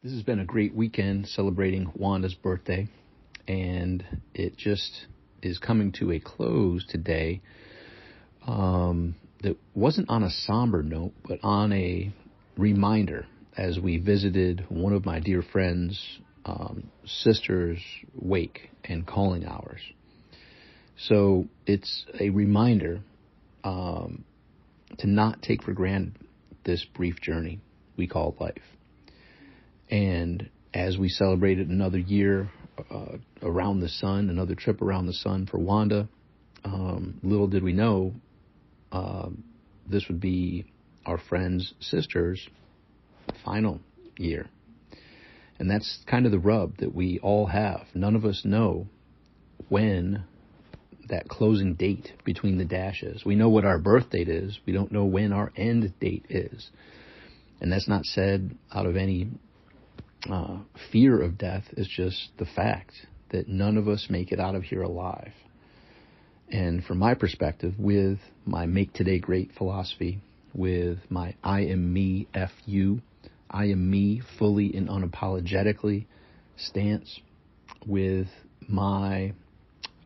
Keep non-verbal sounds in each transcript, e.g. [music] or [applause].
This has been a great weekend celebrating Wanda's birthday, and it just is coming to a close today. Um, that wasn't on a somber note, but on a reminder as we visited one of my dear friends' um, sister's wake and calling hours. So it's a reminder um, to not take for granted this brief journey we call life. And as we celebrated another year uh, around the sun, another trip around the sun for Wanda, um, little did we know uh, this would be our friend's sister's final year. And that's kind of the rub that we all have. None of us know when that closing date between the dashes. We know what our birth date is. We don't know when our end date is. And that's not said out of any uh, fear of death is just the fact that none of us make it out of here alive. And from my perspective, with my Make Today Great philosophy, with my I am me, F you, I am me fully and unapologetically stance, with my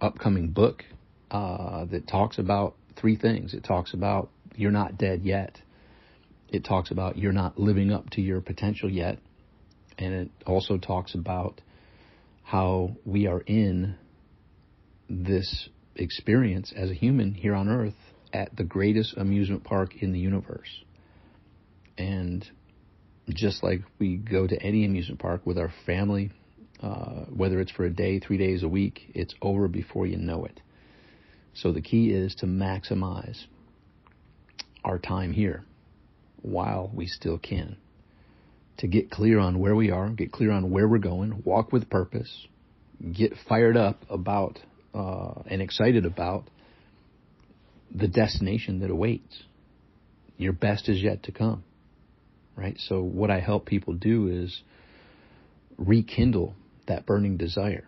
upcoming book uh, that talks about three things. It talks about you're not dead yet. It talks about you're not living up to your potential yet and it also talks about how we are in this experience as a human here on earth at the greatest amusement park in the universe. And just like we go to any amusement park with our family, uh, whether it's for a day, three days, a week, it's over before you know it. So the key is to maximize our time here while we still can to get clear on where we are, get clear on where we're going, walk with purpose, get fired up about uh, and excited about the destination that awaits. Your best is yet to come, right? So what I help people do is rekindle that burning desire,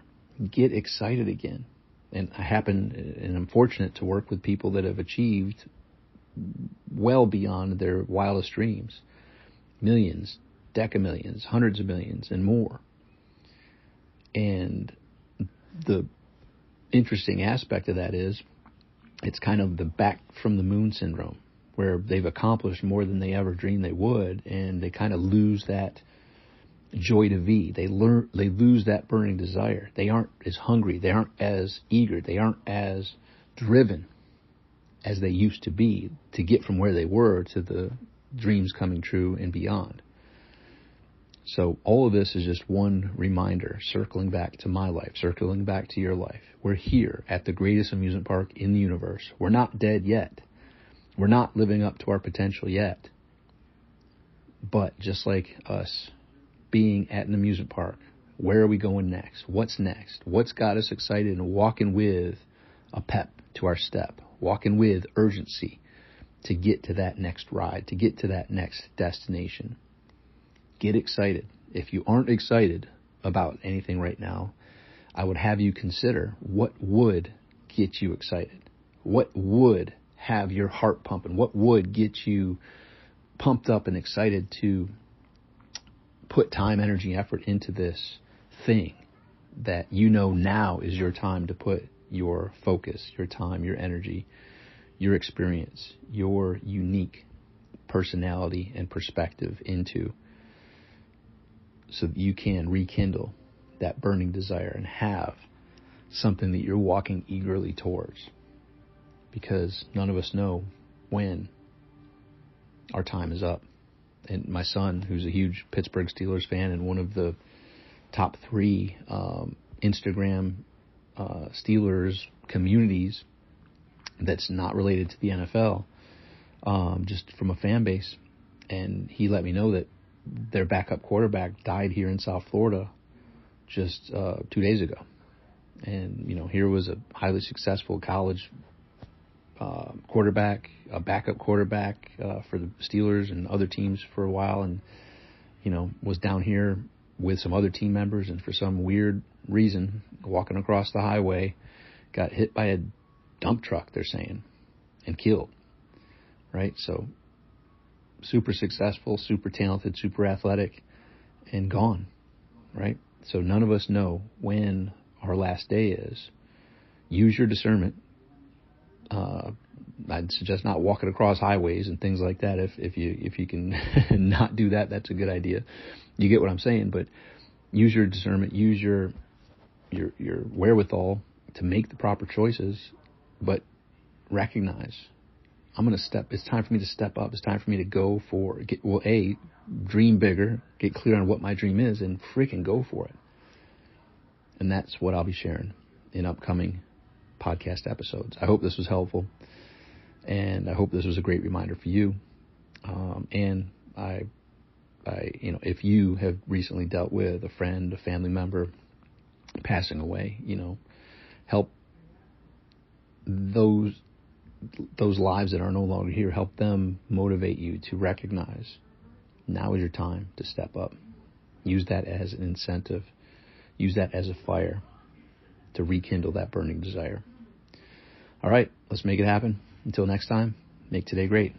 get excited again. And I happen and I'm fortunate to work with people that have achieved well beyond their wildest dreams, millions, decamillions, hundreds of millions, and more. And the interesting aspect of that is it's kind of the back from the moon syndrome, where they've accomplished more than they ever dreamed they would, and they kind of lose that joy to be. They learn, they lose that burning desire. They aren't as hungry. They aren't as eager. They aren't as driven as they used to be to get from where they were to the dreams coming true and beyond. So all of this is just one reminder, circling back to my life, circling back to your life. We're here at the greatest amusement park in the universe. We're not dead yet. We're not living up to our potential yet. But just like us being at an amusement park, where are we going next? What's next? What's got us excited and walking with a pep to our step, walking with urgency to get to that next ride, to get to that next destination? Get excited. If you aren't excited about anything right now, I would have you consider what would get you excited. What would have your heart pumping? What would get you pumped up and excited to put time, energy, effort into this thing that you know now is your time to put your focus, your time, your energy, your experience, your unique personality and perspective into so that you can rekindle that burning desire and have something that you're walking eagerly towards. Because none of us know when our time is up. And my son, who's a huge Pittsburgh Steelers fan and one of the top three um, Instagram uh, Steelers communities that's not related to the NFL, um, just from a fan base. And he let me know that their backup quarterback died here in South Florida just uh, two days ago. And, you know, here was a highly successful college uh, quarterback, a backup quarterback uh, for the Steelers and other teams for a while, and, you know, was down here with some other team members, and for some weird reason, walking across the highway, got hit by a dump truck, they're saying, and killed. Right? So super successful, super talented, super athletic, and gone, right? So none of us know when our last day is. Use your discernment. Uh, I'd suggest not walking across highways and things like that. If if you if you can [laughs] not do that, that's a good idea. You get what I'm saying, but use your discernment, use your your your wherewithal to make the proper choices, but recognize I'm going to step. It's time for me to step up. It's time for me to go for get well. A dream bigger, get clear on what my dream is, and freaking go for it. And that's what I'll be sharing in upcoming podcast episodes. I hope this was helpful, and I hope this was a great reminder for you. Um, and I, I, you know, if you have recently dealt with a friend, a family member passing away, you know, help those those lives that are no longer here, help them motivate you to recognize now is your time to step up. Use that as an incentive. Use that as a fire to rekindle that burning desire. All right, let's make it happen. Until next time, make today great.